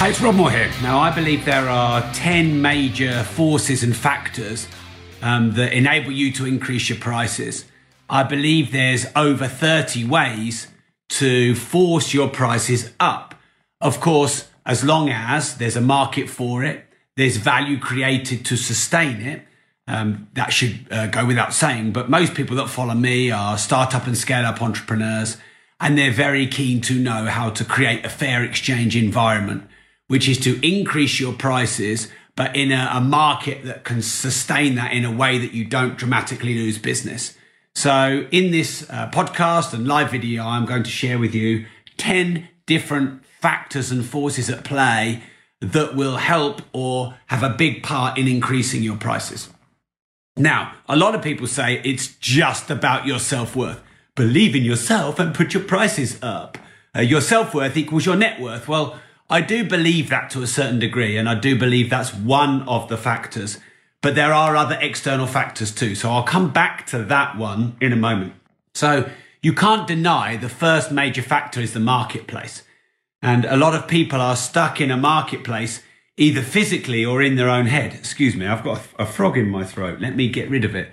Hi, it's Rob Moore here. Now, I believe there are 10 major forces and factors um, that enable you to increase your prices. I believe there's over 30 ways to force your prices up. Of course, as long as there's a market for it, there's value created to sustain it. Um, that should uh, go without saying. But most people that follow me are startup and scale up entrepreneurs, and they're very keen to know how to create a fair exchange environment which is to increase your prices, but in a, a, market that can sustain that in a way that you don't dramatically lose business. So, in this uh, podcast and live video, I'm going to share with you 10 different factors and forces at play that will help or have a big part in increasing your prices. Now, a lot of people say it's just about your self worth. Believe in yourself and put your prices up. Uh, your self worth equals your net worth. Well, I do believe that to a certain degree, and I do believe that's one of the factors. But there are other external factors too. So I'll come back to that one in a moment. So you can't deny the first major factor is the marketplace. And a lot of people are stuck in a marketplace, either physically or in their own head. Excuse me, I've got a frog in my throat. Let me get rid of it.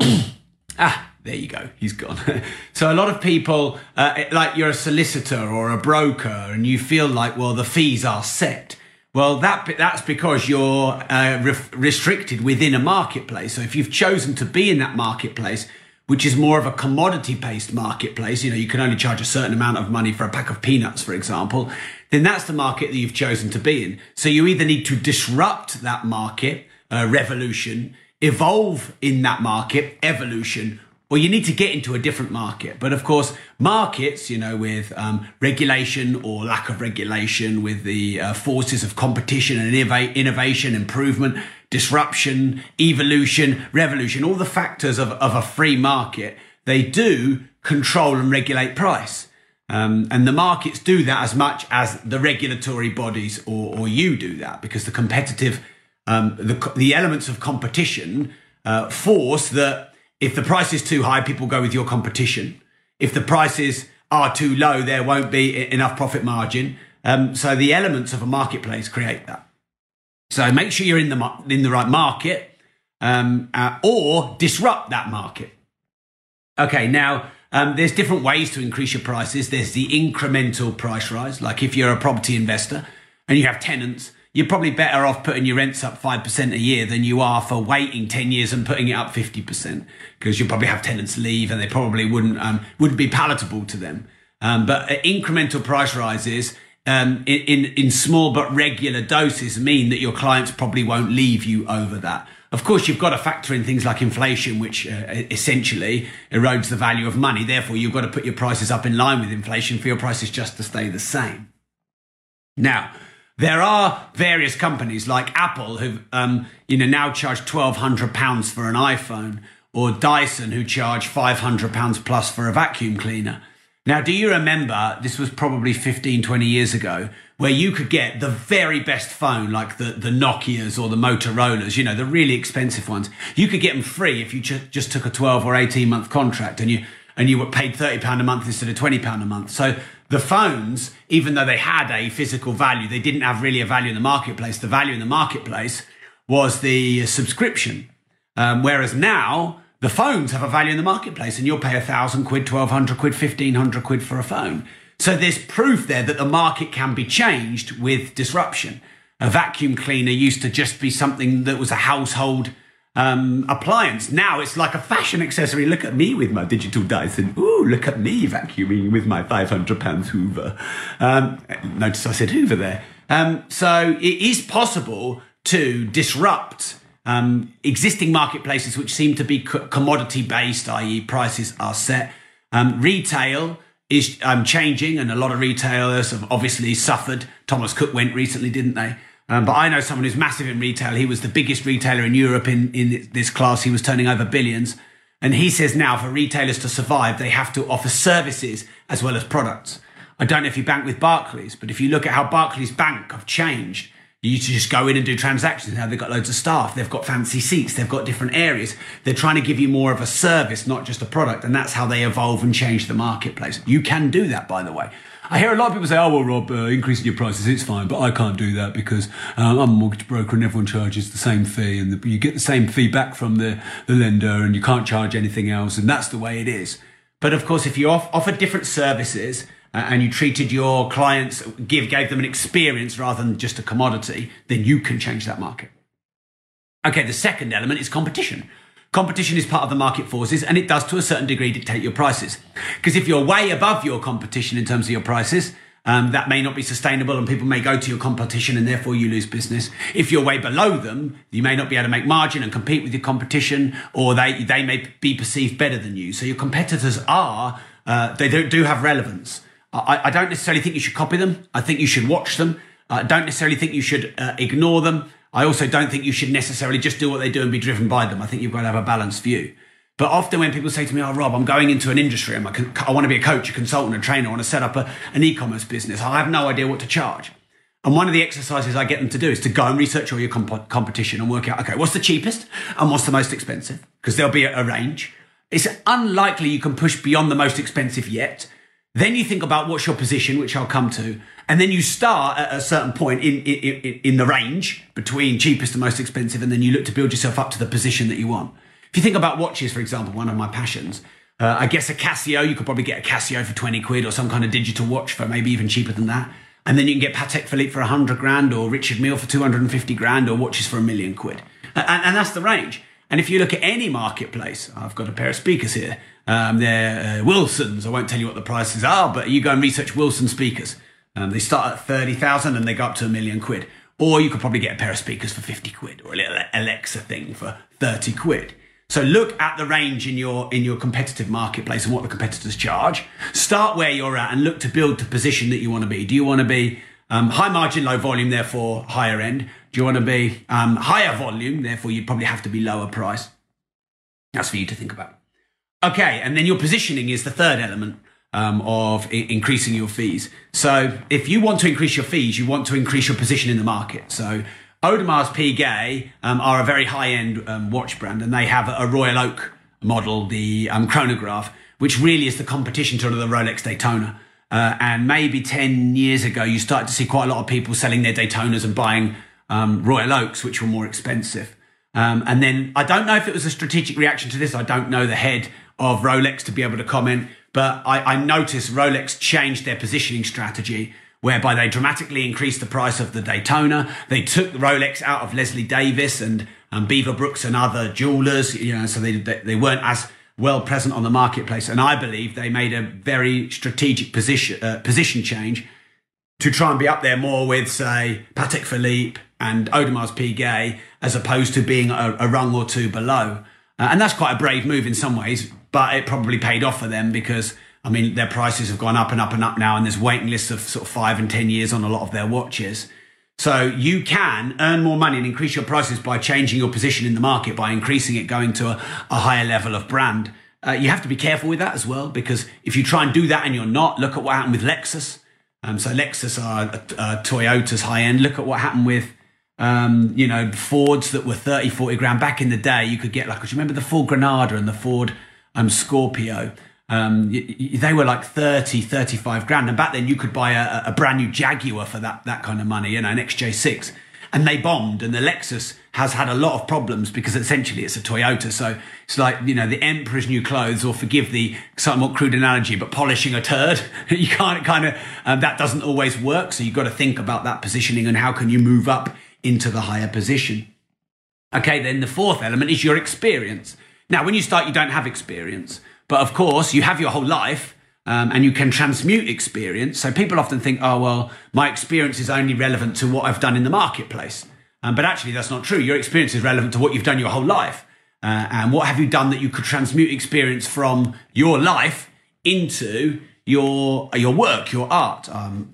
ah, there you go, he's gone. so a lot of people, uh, like you're a solicitor or a broker, and you feel like, well, the fees are set. Well, that that's because you're uh, re- restricted within a marketplace. So if you've chosen to be in that marketplace, which is more of a commodity-based marketplace, you know, you can only charge a certain amount of money for a pack of peanuts, for example, then that's the market that you've chosen to be in. So you either need to disrupt that market, uh, revolution, evolve in that market, evolution, well, you need to get into a different market. But of course, markets, you know, with um, regulation or lack of regulation, with the uh, forces of competition and innovation, improvement, disruption, evolution, revolution, all the factors of, of a free market, they do control and regulate price. Um, and the markets do that as much as the regulatory bodies or, or you do that because the competitive, um, the, the elements of competition uh, force that if the price is too high, people go with your competition. If the prices are too low, there won't be enough profit margin. Um, so the elements of a marketplace create that. So make sure you're in the in the right market, um, uh, or disrupt that market. Okay, now um, there's different ways to increase your prices. There's the incremental price rise, like if you're a property investor and you have tenants, you're probably better off putting your rents up 5% a year than you are for waiting 10 years and putting it up 50% because you'll probably have tenants leave and they probably wouldn't, um, wouldn't be palatable to them. Um, but uh, incremental price rises um, in, in, in small but regular doses mean that your clients probably won't leave you over that. Of course, you've got to factor in things like inflation, which uh, essentially erodes the value of money. Therefore, you've got to put your prices up in line with inflation for your prices just to stay the same. Now, there are various companies like Apple who, um, you know, now charge twelve hundred pounds for an iPhone, or Dyson who charge five hundred pounds plus for a vacuum cleaner. Now, do you remember this was probably 15, 20 years ago, where you could get the very best phone, like the, the Nokias or the Motorola's, you know, the really expensive ones. You could get them free if you just took a 12 or 18 month contract and you, and you were paid £30 a month instead of £20 a month. So the phones, even though they had a physical value, they didn't have really a value in the marketplace. The value in the marketplace was the subscription. Um, whereas now, the phones have a value in the marketplace and you'll pay a thousand quid, 1200 quid, 1500 quid for a phone. So there's proof there that the market can be changed with disruption. A vacuum cleaner used to just be something that was a household um, appliance. Now it's like a fashion accessory. Look at me with my digital Dyson. Ooh, look at me vacuuming with my 500 pounds Hoover. Um, notice I said Hoover there. Um, so it is possible to disrupt um, existing marketplaces which seem to be commodity based, i.e., prices are set. Um, retail is um, changing, and a lot of retailers have obviously suffered. Thomas Cook went recently, didn't they? Um, but I know someone who's massive in retail. He was the biggest retailer in Europe in, in this class. He was turning over billions. And he says now for retailers to survive, they have to offer services as well as products. I don't know if you bank with Barclays, but if you look at how Barclays Bank have changed, you used to just go in and do transactions. Now they've got loads of staff. They've got fancy seats. They've got different areas. They're trying to give you more of a service, not just a product. And that's how they evolve and change the marketplace. You can do that, by the way. I hear a lot of people say, oh, well, Rob, uh, increasing your prices, it's fine, but I can't do that because um, I'm a mortgage broker and everyone charges the same fee and the, you get the same fee back from the, the lender and you can't charge anything else. And that's the way it is. But of course, if you off- offer different services, uh, and you treated your clients, give, gave them an experience rather than just a commodity, then you can change that market. Okay, the second element is competition. Competition is part of the market forces and it does to a certain degree dictate your prices. Because if you're way above your competition in terms of your prices, um, that may not be sustainable and people may go to your competition and therefore you lose business. If you're way below them, you may not be able to make margin and compete with your competition or they, they may be perceived better than you. So your competitors are, uh, they do, do have relevance. I, I, don't necessarily think you should copy them. I think you should watch them. I don't necessarily think you should uh, ignore them. I also don't think you should necessarily just do what they do and be driven by them. I think you've got to have a balanced view. But often when people say to me, "Oh, Rob, I'm going into an industry. I'm want to be a coach, a consultant, a trainer. I want to set up a, an e-commerce business. I have no idea what to charge." And one of the exercises I get them to do is to go and research all your comp- competition and work out, okay, what's the cheapest and what's the most expensive? Because there'll be a, a range. It's unlikely you can push beyond the most expensive yet. Then you think about what's your position, which I'll come to. And then you start at a certain point in, in, in, the range between cheapest and most expensive. And then you look to build yourself up to the position that you want. If you think about watches, for example, one of my passions, uh, I guess a Casio, you could probably get a Casio for 20 quid or some kind of digital watch for maybe even cheaper than that. And then you can get Patek Philippe for 100 grand or Richard Mille for 250 grand or watches for a million quid. And, and that's the range. And if you look at any marketplace, I've got a pair of speakers here. Um, they're uh, Wilsons. I won't tell you what the prices are, but you go and research Wilson speakers. Um, they start at 30,000 and they go up to a million quid. Or you could probably get a pair of speakers for 50 quid or a little Alexa thing for 30 quid. So look at the range in your in your competitive marketplace and what the competitors charge. Start where you're at and look to build the position that you want to be. Do you want to be um, high margin, low volume, therefore higher end? Do you want to be um, higher volume, therefore you'd probably have to be lower price? That's for you to think about. Okay, and then your positioning is the third element um, of I- increasing your fees. So if you want to increase your fees, you want to increase your position in the market. So Audemars Piguet um, are a very high-end um, watch brand, and they have a Royal Oak model, the um, chronograph, which really is the competition to the Rolex Daytona. Uh, and maybe 10 years ago, you started to see quite a lot of people selling their Daytonas and buying um, Royal Oaks, which were more expensive. Um, and then I don't know if it was a strategic reaction to this. I don't know the head of Rolex to be able to comment, but I, I noticed Rolex changed their positioning strategy whereby they dramatically increased the price of the Daytona. They took Rolex out of Leslie Davis and um, Beaverbrooks and other jewelers, you know, so they, they weren't as well present on the marketplace. And I believe they made a very strategic position, uh, position change to try and be up there more with, say, Patek Philippe and Audemars Piguet, as opposed to being a, a rung or two below. Uh, and that's quite a brave move in some ways, but it probably paid off for them because, I mean, their prices have gone up and up and up now, and there's waiting lists of sort of five and 10 years on a lot of their watches. So you can earn more money and increase your prices by changing your position in the market, by increasing it, going to a, a higher level of brand. Uh, you have to be careful with that as well, because if you try and do that and you're not, look at what happened with Lexus. Um, so Lexus are uh, Toyota's high end. Look at what happened with um, you know, Fords that were 30, 40 grand. Back in the day, you could get like, do you remember the Ford Granada and the Ford um, Scorpio? Um, they were like 30, 35 grand. And back then you could buy a, a brand new Jaguar for that, that kind of money, you know, an XJ6. And they bombed. And the Lexus has had a lot of problems because essentially it's a Toyota. So it's like, you know, the emperor's new clothes, or forgive the somewhat crude analogy, but polishing a turd. you can't kind of, um, that doesn't always work. So you've got to think about that positioning and how can you move up into the higher position. Okay, then the fourth element is your experience. Now, when you start, you don't have experience, but of course, you have your whole life um, and you can transmute experience. So people often think, oh, well, my experience is only relevant to what I've done in the marketplace. Um, but actually, that's not true. Your experience is relevant to what you've done your whole life. Uh, and what have you done that you could transmute experience from your life into your your work, your art? Um,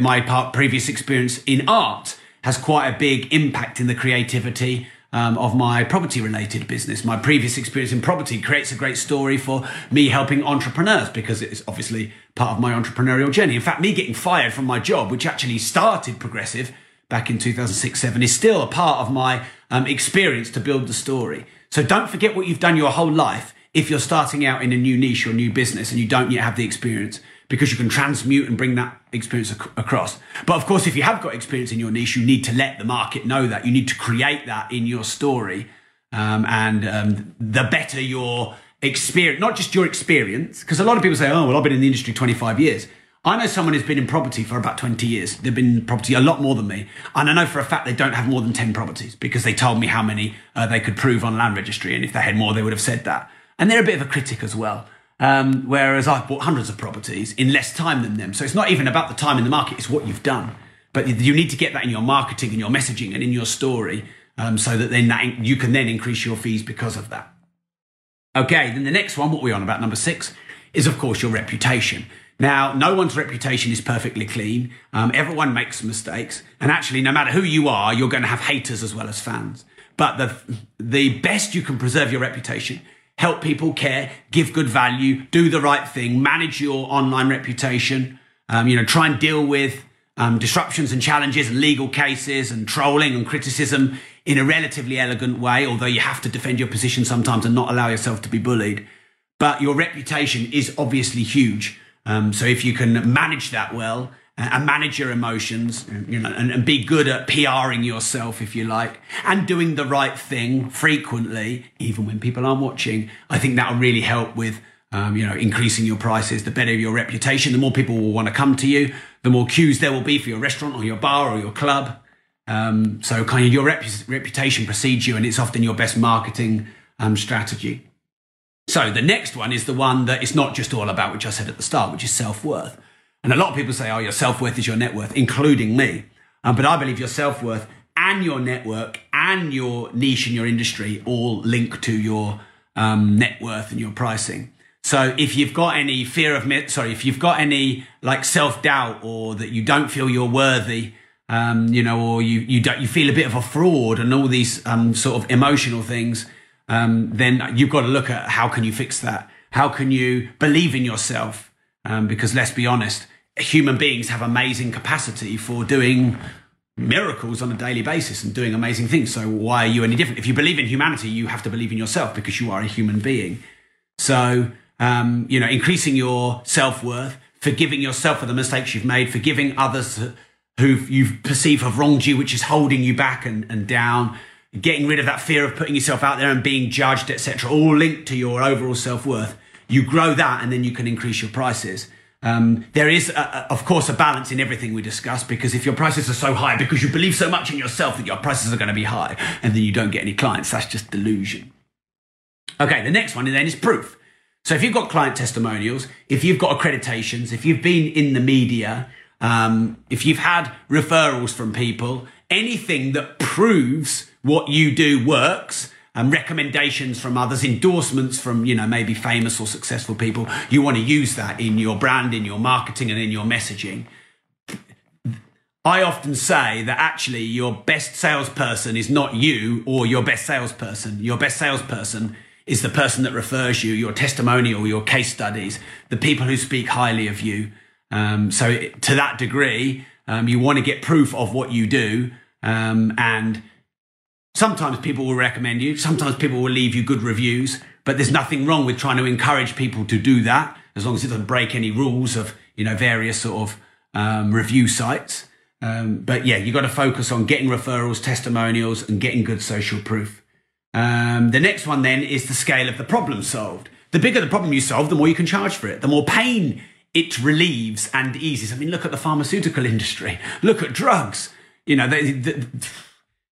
my part, previous experience in art has quite a big impact in the creativity um, of my property related business. My previous experience in property creates a great story for me helping entrepreneurs because it's obviously part of my entrepreneurial journey. In fact, me getting fired from my job, which actually started Progressive back in 2006 7, is still a part of my um, experience to build the story. So don't forget what you've done your whole life if you're starting out in a new niche or new business and you don't yet have the experience because you can transmute and bring that experience ac- across. But of course, if you have got experience in your niche, you need to let the market know that. You need to create that in your story. Um, and um, the better your experience, not just your experience, because a lot of people say, oh, well, I've been in the industry 25 years. I know someone who's been in property for about 20 years. They've been in property a lot more than me. And I know for a fact they don't have more than 10 properties because they told me how many uh, they could prove on land registry. And if they had more, they would have said that. And they're a bit of a critic as well. Um, whereas I've bought hundreds of properties in less time than them. So it's not even about the time in the market, it's what you've done. But you need to get that in your marketing and your messaging and in your story um, so that then that, you can then increase your fees because of that. Okay, then the next one, what we're on about, number six, is of course your reputation. Now, no one's reputation is perfectly clean. Um, everyone makes mistakes. And actually, no matter who you are, you're going to have haters as well as fans. But the, the best you can preserve your reputation help people care, give good value, do the right thing, manage your online reputation, um, you know, try and deal with um, disruptions and challenges and legal cases and trolling and criticism in a relatively elegant way, although you have to defend your position sometimes and not allow yourself to be bullied. But your reputation is obviously huge. Um, so if you can manage that well, and manage your emotions, you know, and, and, be good at PRing yourself, if you like, and doing the right thing frequently, even when people aren't watching. I think that'll really help with, um, you know, increasing your prices. The better your reputation, the more people will want to come to you, the more queues there will be for your restaurant or your bar or your club. Um, so kind of your rep- reputation precedes you, and it's often your best marketing um, strategy. So the next one is the one that it's not just all about, which I said at the start, which is self worth. And a lot of people say, oh, your self worth is your net worth, including me. Um, but I believe your self worth and your network and your niche in your industry all link to your um, net worth and your pricing. So if you've got any fear of, sorry, if you've got any like self doubt or that you don't feel you're worthy, um, you know, or you you don't you feel a bit of a fraud and all these um, sort of emotional things, um, then you've got to look at how can you fix that? How can you believe in yourself? Um, because let's be honest, human beings have amazing capacity for doing miracles on a daily basis and doing amazing things. So why are you any different? If you believe in humanity, you have to believe in yourself because you are a human being. So, um, you know, increasing your self worth, forgiving yourself for the mistakes you've made, forgiving others who you perceive have wronged you, which is holding you back and, and down, getting rid of that fear of putting yourself out there and being judged, etc., all linked to your overall self worth. You grow that and then you can increase your prices. Um, there is, a, a, of course, a balance in everything we discuss because if your prices are so high because you believe so much in yourself that your prices are going to be high and then you don't get any clients, that's just delusion. Okay, the next one then is proof. So if you've got client testimonials, if you've got accreditations, if you've been in the media, um, if you've had referrals from people, anything that proves what you do works, um, recommendations from others, endorsements from, you know, maybe famous or successful people. You want to use that in your brand, in your marketing, and in your messaging. I often say that actually your best salesperson is not you or your best salesperson. Your best salesperson is the person that refers you, your testimonial, your case studies, the people who speak highly of you. Um, so to that degree, um, you want to get proof of what you do. Um, and Sometimes people will recommend you, sometimes people will leave you good reviews, but there's nothing wrong with trying to encourage people to do that as long as it doesn't break any rules of, you know, various sort of um, review sites. Um, but yeah, you've got to focus on getting referrals, testimonials, and getting good social proof. Um, the next one then is the scale of the problem solved. The bigger the problem you solve, the more you can charge for it. The more pain it relieves and eases. I mean, look at the pharmaceutical industry. Look at drugs. You know, they, they,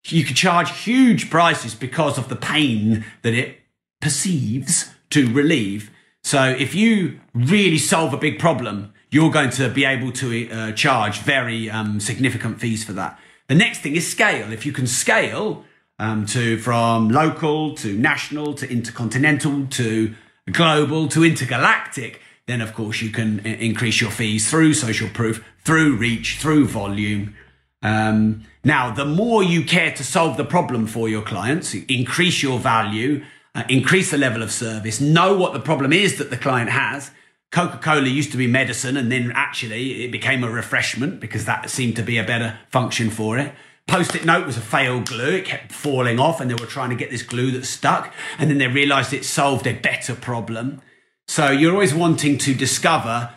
you could charge huge prices because of the pain that it perceives to relieve. So if you really solve a big problem, you're going to be able to uh, charge very um, significant fees for that. The next thing is scale. If you can scale um, to from local to national to intercontinental to global to intergalactic, then of course you can uh, increase your fees through social proof, through reach, through volume. Um, Now, the more you care to solve the problem for your clients, increase your value, uh, increase the level of service, know what the problem is that the client has. Coca Cola used to be medicine, and then actually it became a refreshment because that seemed to be a better function for it. Post it note was a failed glue. It kept falling off, and they were trying to get this glue that stuck. And then they realized it solved a better problem. So you're always wanting to discover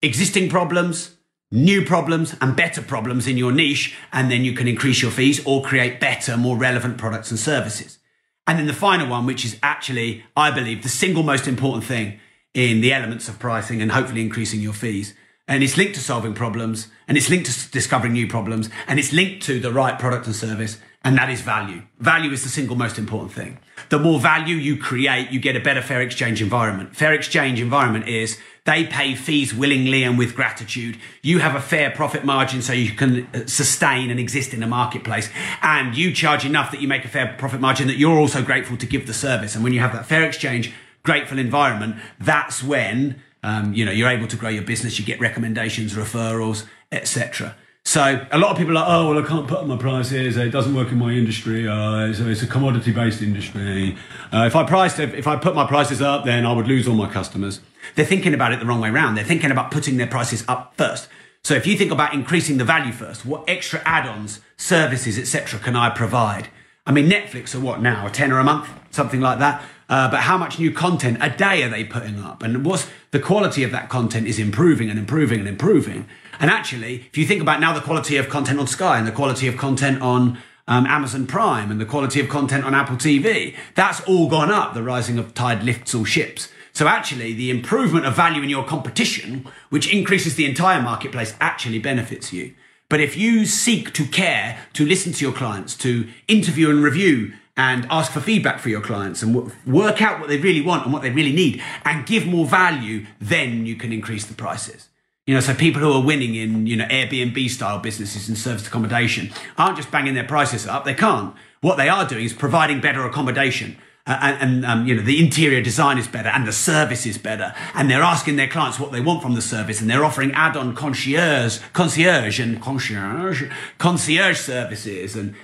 existing problems, new problems, and better problems in your niche. And then you can increase your fees or create better, more relevant products and services. And then the final one, which is actually, I believe, the single most important thing in the elements of pricing and hopefully increasing your fees and it's linked to solving problems and it's linked to discovering new problems and it's linked to the right product and service and that is value value is the single most important thing the more value you create you get a better fair exchange environment fair exchange environment is they pay fees willingly and with gratitude you have a fair profit margin so you can uh, sustain and exist in the marketplace and you charge enough that you make a fair profit margin that you're also grateful to give the service and when you have that fair exchange grateful environment that's when um, you know, you're able to grow your business, you get recommendations, referrals, etc. So a lot of people are like, oh, well, I can't put up my prices. It doesn't work in my industry. Uh, it's, a, it's a commodity-based industry. Uh, if I priced, if I put my prices up, then I would lose all my customers. They're thinking about it the wrong way around. They're thinking about putting their prices up first. So if you think about increasing the value first, what extra add-ons, services, etc., can I provide? I mean, Netflix are what now? A tenner a month, something like that. Uh, but how much new content a day are they putting up? And what's the quality of that content is improving and improving and improving. And actually, if you think about now the quality of content on Sky and the quality of content on um, Amazon Prime and the quality of content on Apple TV, that's all gone up. The rising of tide lifts all ships. So actually, the improvement of value in your competition, which increases the entire marketplace, actually benefits you. But if you seek to care, to listen to your clients, to interview and review and ask for feedback for your clients and work out what they really want and what they really need and give more value, then you can increase the prices. You know, so people who are winning in, you know, Airbnb style businesses and service accommodation aren't just banging their prices up. They can't. What they are doing is providing better accommodation. And, and um, you know the interior design is better and the service is better and they're asking their clients what they want from the service and they're offering add-on concierge concierge and concierge concierge services and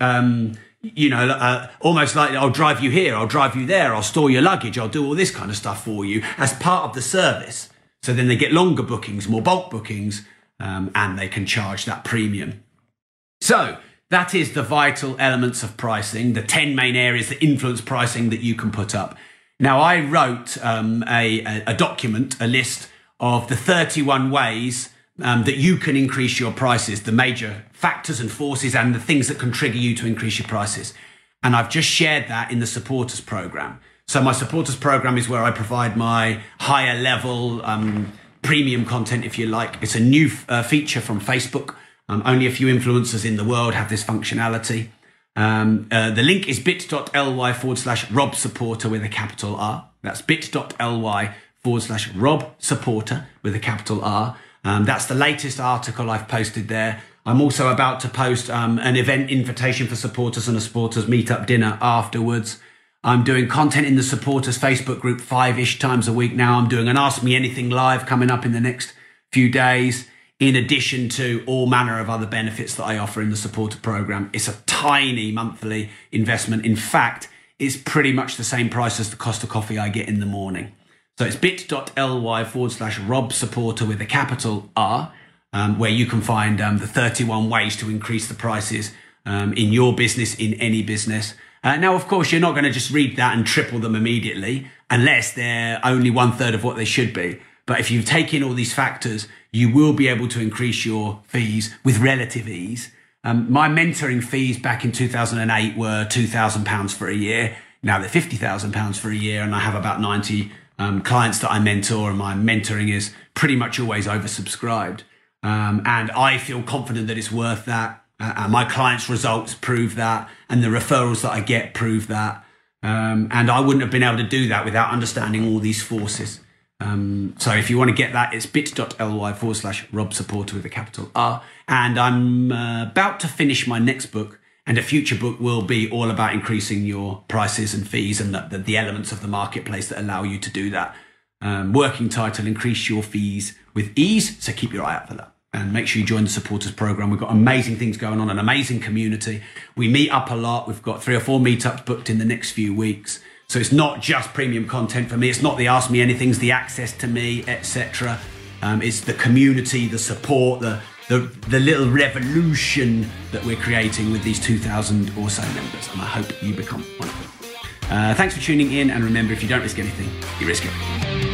um, you know, uh, almost like I'll drive you here, I'll drive you there, I'll store your luggage, I'll do all this kind of stuff for you as part of the service. So then they get longer bookings, more bulk bookings, um, and they can charge that premium. So that is the vital elements of pricing, the 10 main areas that influence pricing that you can put up. Now, I wrote um, a, a document, a list of the 31 ways um, that you can increase your prices, the major factors and forces and the things that can trigger you to increase your prices. And I've just shared that in the supporters program. So my supporters program is where I provide my higher level um, premium content, if you like. It's a new uh, feature from Facebook. Um, only a few influencers in the world have this functionality. Um, uh, the link is bit.ly forward slash Rob Supporter with a capital R. That's bit.ly forward slash Rob Supporter with a capital R. Um, that's the latest article I've posted there. I'm also about to post um, an event invitation for supporters and a supporters meetup dinner afterwards. I'm doing content in the supporters Facebook group five ish times a week now. I'm doing an Ask Me Anything live coming up in the next few days, in addition to all manner of other benefits that I offer in the supporter program. It's a tiny monthly investment. In fact, it's pretty much the same price as the cost of coffee I get in the morning. So it's bit.ly forward slash Rob supporter with a capital R, um, where you can find um, the 31 ways to increase the prices um, in your business, in any business. Uh, now, of course, you're not going to just read that and triple them immediately unless they're only one third of what they should be. But if you take in all these factors, you will be able to increase your fees with relative ease. Um, my mentoring fees back in 2008 were £2,000 for a year. Now they're £50,000 for a year, and I have about 90 um, clients that I mentor, and my mentoring is pretty much always oversubscribed. Um, and I feel confident that it's worth that. Uh, and my clients' results prove that, and the referrals that I get prove that. Um, and I wouldn't have been able to do that without understanding all these forces. Um, so if you want to get that, it's bit.ly forward slash Rob Supporter with a capital R. And I'm uh, about to finish my next book, and a future book will be all about increasing your prices and fees and the, the, the elements of the marketplace that allow you to do that. Um, working title, increase your fees with ease. So keep your eye out for that. and make sure you join the supporters program. We've got amazing things going on, an amazing community. We meet up a lot. We've got three or four meetups booked in the next few weeks. So it's not just premium content for me. It's not the ask me anything's, the access to me, etc. Um, it's the community, the support, the, the the little revolution that we're creating with these 2,000 or so members. And I hope you become one of them. Uh, thanks for tuning in, and remember, if you don't risk anything, you risk everything.